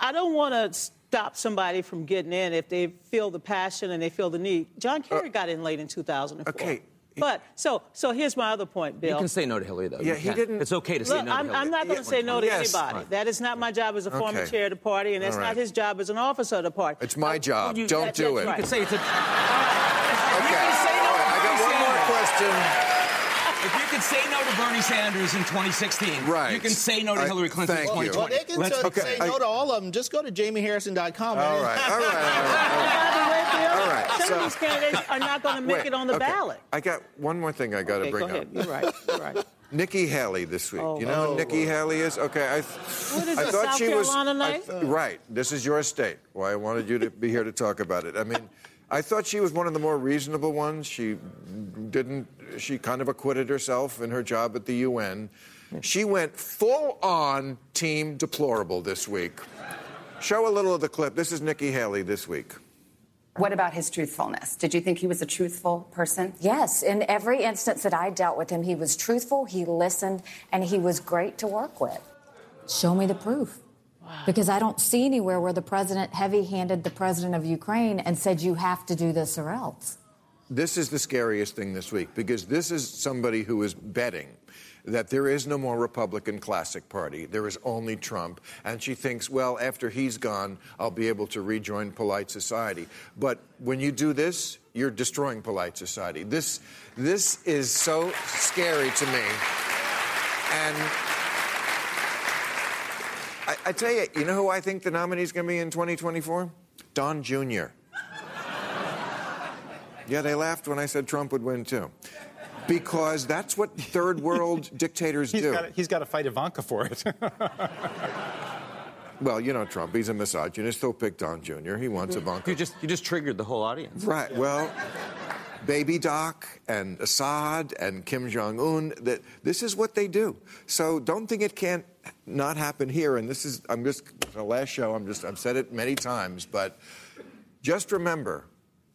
I don't want to stop somebody from getting in if they feel the passion and they feel the need. John Kerry got in late in 2004. Uh, okay. But so so here's my other point, Bill. You can say no to Hillary, though. Yeah, he didn't- It's okay to say no to I'm, Hillary. I'm not going Yeah. to say no to Yes. anybody. Right. That is not my job as a former Okay. chair of the party, and that's All not his job as an officer of the party. It's my Uh, job. you- Don't that- do that's it. You can say it's a. Okay. can say no All right, to I got one more Sanders. question. If you could say no to Bernie Sanders in 2016, Right. you can say no to I- Hillary Clinton in thank you. 2020. Well, they can Let's- say, okay, say I- no to all of them. Just go to jaimeharrison.com. All right, all right, all right. All right. By the way, Bill, All right, some so- of these candidates are not going to make Wait, it on the okay. ballot. I got one more thing I got to Okay, bring go ahead. up. You're right. You're right. (laughs) Nikki Haley this week. Oh. you know who Oh. Nikki Haley is? Okay, I, What is I it, thought South she was Carolina I night? th- right. This is your state. Why I wanted you to be here to talk about it. I mean, I thought she was one of the more reasonable ones. She didn't. She kind of acquitted herself in her job at the UN. She went full on team deplorable this week. Show a little of the clip. This is Nikki Haley this week. What about his truthfulness? Did you think he was a truthful person? Yes, in every instance that I dealt with him, he was truthful, he listened, and he was great to work with. Show me the proof. Because I don't see anywhere where the president heavy handed the president of Ukraine and said, you have to do this or else. this is the scariest thing this week because this is somebody who is betting that there is no more Republican Classic Party. There is only Trump. And she thinks, well, after he's gone, I'll be able to rejoin polite society. But when you do this, you're destroying polite society. This, this is so scary to me. And I, I tell you, you know who I think the nominee is going to be in 2024? Don Jr. Yeah, they laughed when I said Trump would win, too. Because that's what third world (laughs) dictators He's do. got, he's got to fight Ivanka for it. (laughs) Well, you know Trump. He's a misogynist. He'll pick Don Jr. He wants Ivanka. You just you just triggered the whole audience. Right. Well, Baby Doc and Assad and Kim Jong Un. That this is what they do. So don't think it can't not happen here. And this is I'm just the last show. I'm just I've said it many times, but just remember,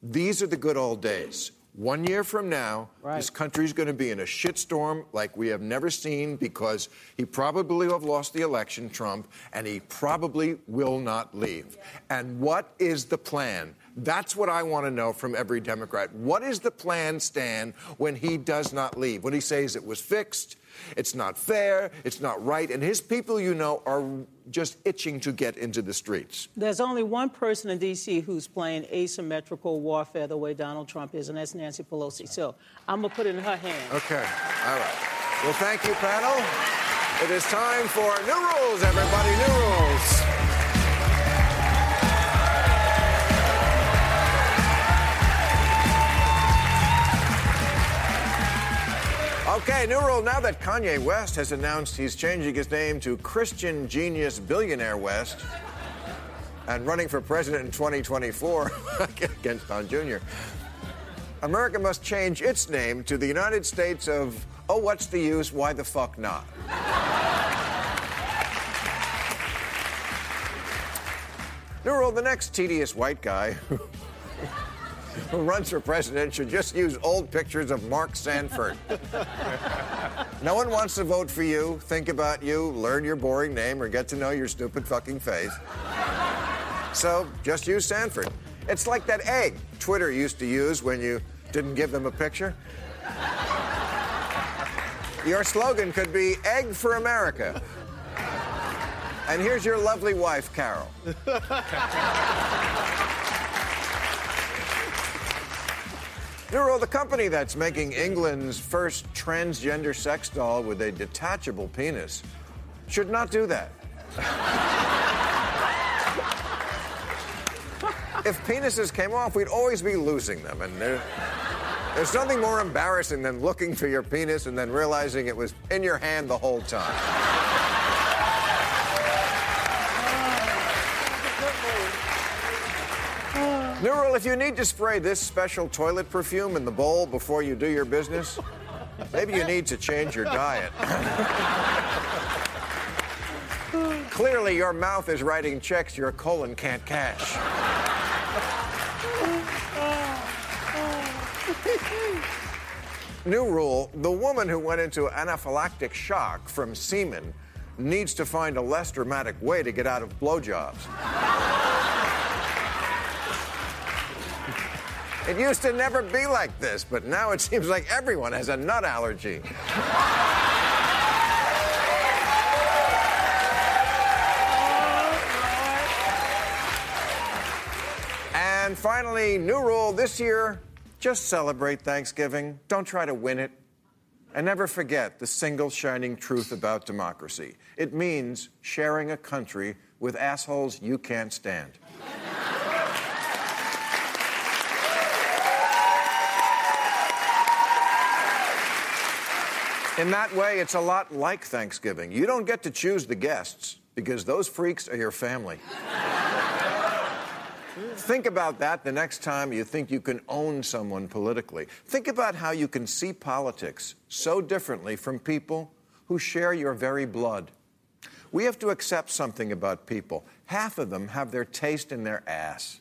these are the good old days. One year from now, Right. this country's going to be in a shitstorm like we have never seen because he probably will have lost the election, Trump, and he probably will not leave. And what is the plan? That's what I want to know from every Democrat. What is the plan, Stan, when he does not leave? When he says it was fixed, it's not fair, it's not right, and his people, you know, are just itching to get into the streets. There's only one person in D.C. who's playing asymmetrical warfare the way Donald Trump is, and that's Nancy Pelosi. So I'm going to put it in her hands. Okay. All right. Well, thank you, panel. It is time for new rules, everybody. New rules. Okay, new rule. Now that Kanye West has announced he's changing his name to Christian Genius Billionaire West and running for president in 2024 (laughs) against Don Jr., America must change its name to the United States of, oh, what's the use? Why the fuck not? New rule the next tedious white guy who runs for president should just use old pictures of Mark Sanford. no one wants to vote for you, think about you, learn your boring name, or get to know your stupid fucking face. So just use Sanford. It's like that egg Twitter used to use when you didn't give them a picture. Your slogan could be Egg for America. And here's your lovely wife, Carol. Neuro, the company that's making England's first transgender sex doll with a detachable penis, should not do that. if penises came off, we'd always be losing them. And there, there's nothing more embarrassing than looking for your penis and then realizing it was in your hand the whole time. New rule if you need to spray this special toilet perfume in the bowl before you do your business, maybe you need to change your diet. Clearly, your mouth is writing checks your colon can't cash. New rule the woman who went into anaphylactic shock from semen needs to find a less dramatic way to get out of blowjobs. It used to never be like this, but now it seems like everyone has a nut allergy. And finally, new rule this year just celebrate Thanksgiving. Don't try to win it. And never forget the single shining truth about democracy it means sharing a country with assholes you can't stand. In that way, it's a lot like Thanksgiving. You don't get to choose the guests because those freaks are your family. (laughs) Think about that the next time you think you can own someone politically. Think about how you can see politics so differently from people who share your very blood. We have to accept something about people. Half of them have their taste in their ass.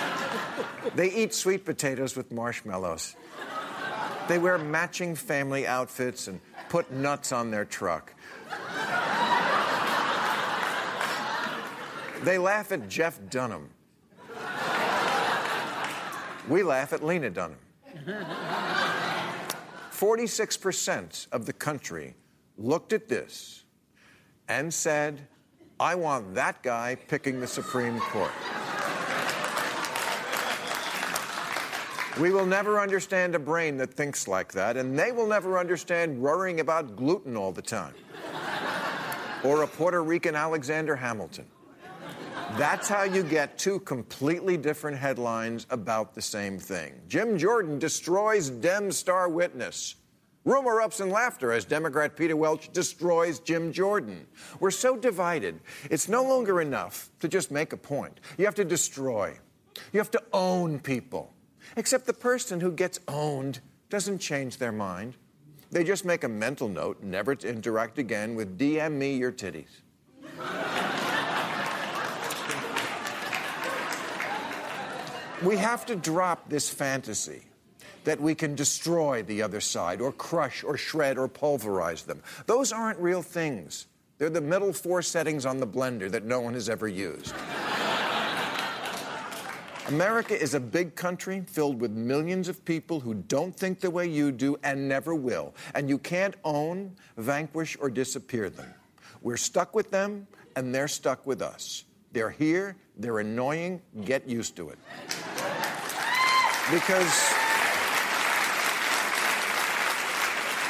(laughs) they eat sweet potatoes with marshmallows. They wear matching family outfits and put nuts on their truck. They laugh at Jeff Dunham. We laugh at Lena Dunham. 46% of the country looked at this and said, I want that guy picking the Supreme Court. We will never understand a brain that thinks like that, and they will never understand worrying about gluten all the time. or a Puerto Rican Alexander Hamilton. That's how you get two completely different headlines about the same thing. Jim Jordan destroys Dem star witness. Rumor ups in laughter as Democrat Peter Welch destroys Jim Jordan. We're so divided, it's no longer enough to just make a point. You have to destroy, you have to own people. Except the person who gets owned doesn't change their mind. They just make a mental note never to interact again with DM me your titties. we have to drop this fantasy that we can destroy the other side or crush or shred or pulverize them. Those aren't real things. They're the middle four settings on the blender that no one has ever used. America is a big country filled with millions of people who don't think the way you do and never will. And you can't own, vanquish, or disappear them. We're stuck with them, and they're stuck with us. They're here, they're annoying, get used to it. Because.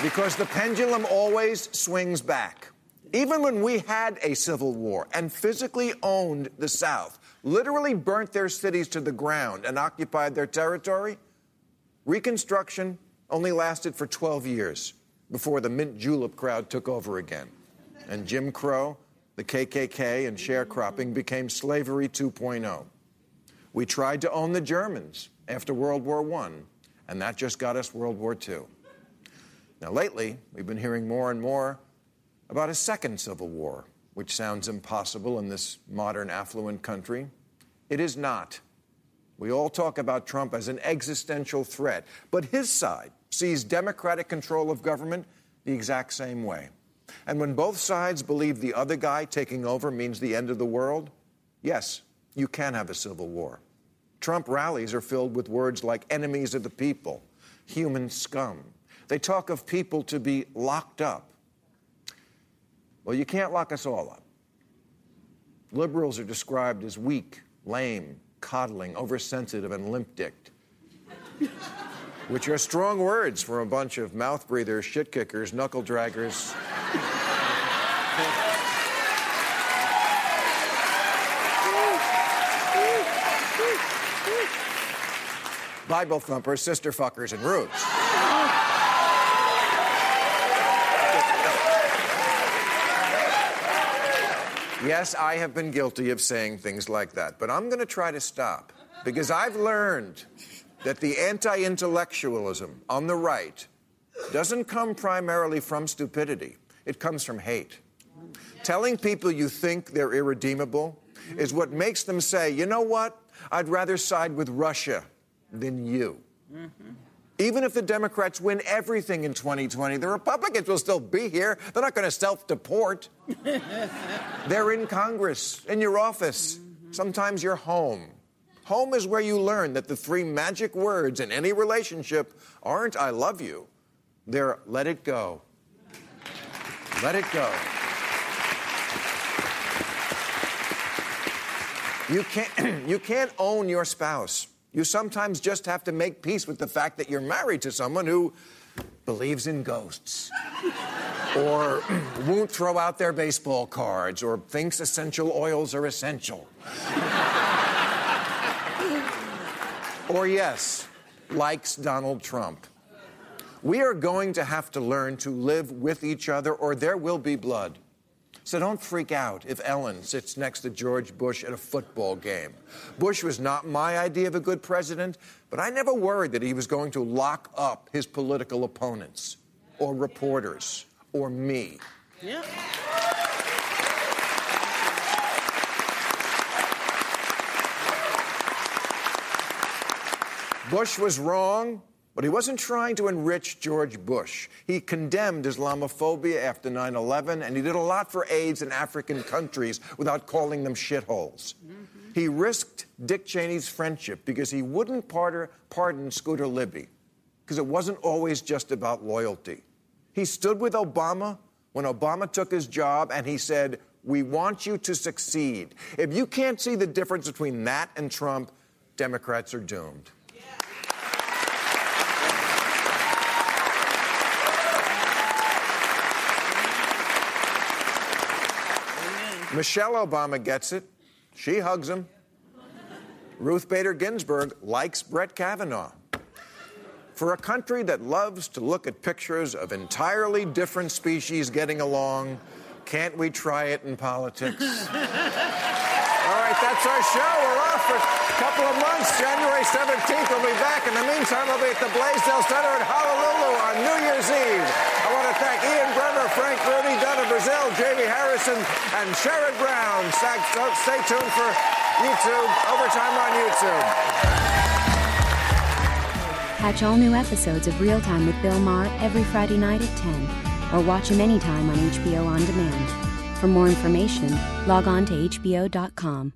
Because the pendulum always swings back. Even when we had a civil war and physically owned the South, literally burnt their cities to the ground and occupied their territory, Reconstruction only lasted for 12 years before the mint julep crowd took over again. And Jim Crow, the KKK, and sharecropping became slavery 2.0. We tried to own the Germans after World War I, and that just got us World War II. Now, lately, we've been hearing more and more about a second civil war, which sounds impossible in this modern, affluent country. It is not. We all talk about Trump as an existential threat, but his side sees democratic control of government the exact same way. And when both sides believe the other guy taking over means the end of the world, yes, you can have a civil war. Trump rallies are filled with words like enemies of the people, human scum, they talk of people to be locked up. Well, you can't lock us all up. Liberals are described as weak, lame, coddling, oversensitive, and limp dicked, which are strong words for a bunch of mouth breathers, shit kickers, knuckle draggers. Bible thumpers, sister fuckers, and rubes. Yes, I have been guilty of saying things like that, but I'm going to try to stop because I've learned that the anti intellectualism on the right doesn't come primarily from stupidity, it comes from hate. Telling people you think they're irredeemable is what makes them say, you know what? I'd rather side with Russia than you. Mm-hmm. Even if the Democrats win everything in 2020, the Republicans will still be here. They're not going to self deport. (laughs) They're in Congress, in your office, mm-hmm. sometimes your home. Home is where you learn that the three magic words in any relationship aren't I love you, they're let it go. Let it go. You can't, (clears throat) you can't own your spouse. You sometimes just have to make peace with the fact that you're married to someone who believes in ghosts (laughs) or (clears throat) won't throw out their baseball cards or thinks essential oils are essential. (laughs) or, yes, likes Donald Trump. We are going to have to learn to live with each other or there will be blood. So don't freak out if Ellen sits next to George Bush at a football game. Bush was not my idea of a good president, but I never worried that he was going to lock up his political opponents or reporters or me. Yeah. Bush was wrong but he wasn't trying to enrich George Bush. He condemned Islamophobia after 9 11, and he did a lot for AIDS in African countries without calling them shitholes. Mm-hmm. He risked Dick Cheney's friendship because he wouldn't pardon Scooter Libby. because it wasn't always just about loyalty. He stood with Obama when Obama took his job and he said, We want you to succeed. If you can't see the difference between that and Trump, Democrats are doomed. Michelle Obama gets it. She hugs him. Ruth Bader Ginsburg likes Brett Kavanaugh. For a country that loves to look at pictures of entirely different species getting along, can't we try it in politics? All right, that's our show. We're off for a couple of months. January 17th, we'll be back. In the meantime, we'll be at the Blaisdell Center in Honolulu on New Year's Eve. Thank Ian Bremmer, Frank Bruni, Donna Brazile, Jaime Harrison, and Sherrod Brown. Stay tuned for YouTube, Overtime on YouTube. Catch all new episodes of Real Time with Bill Maher every Friday night at 10, or watch him anytime on HBO On Demand. For more information, log on to HBO.com.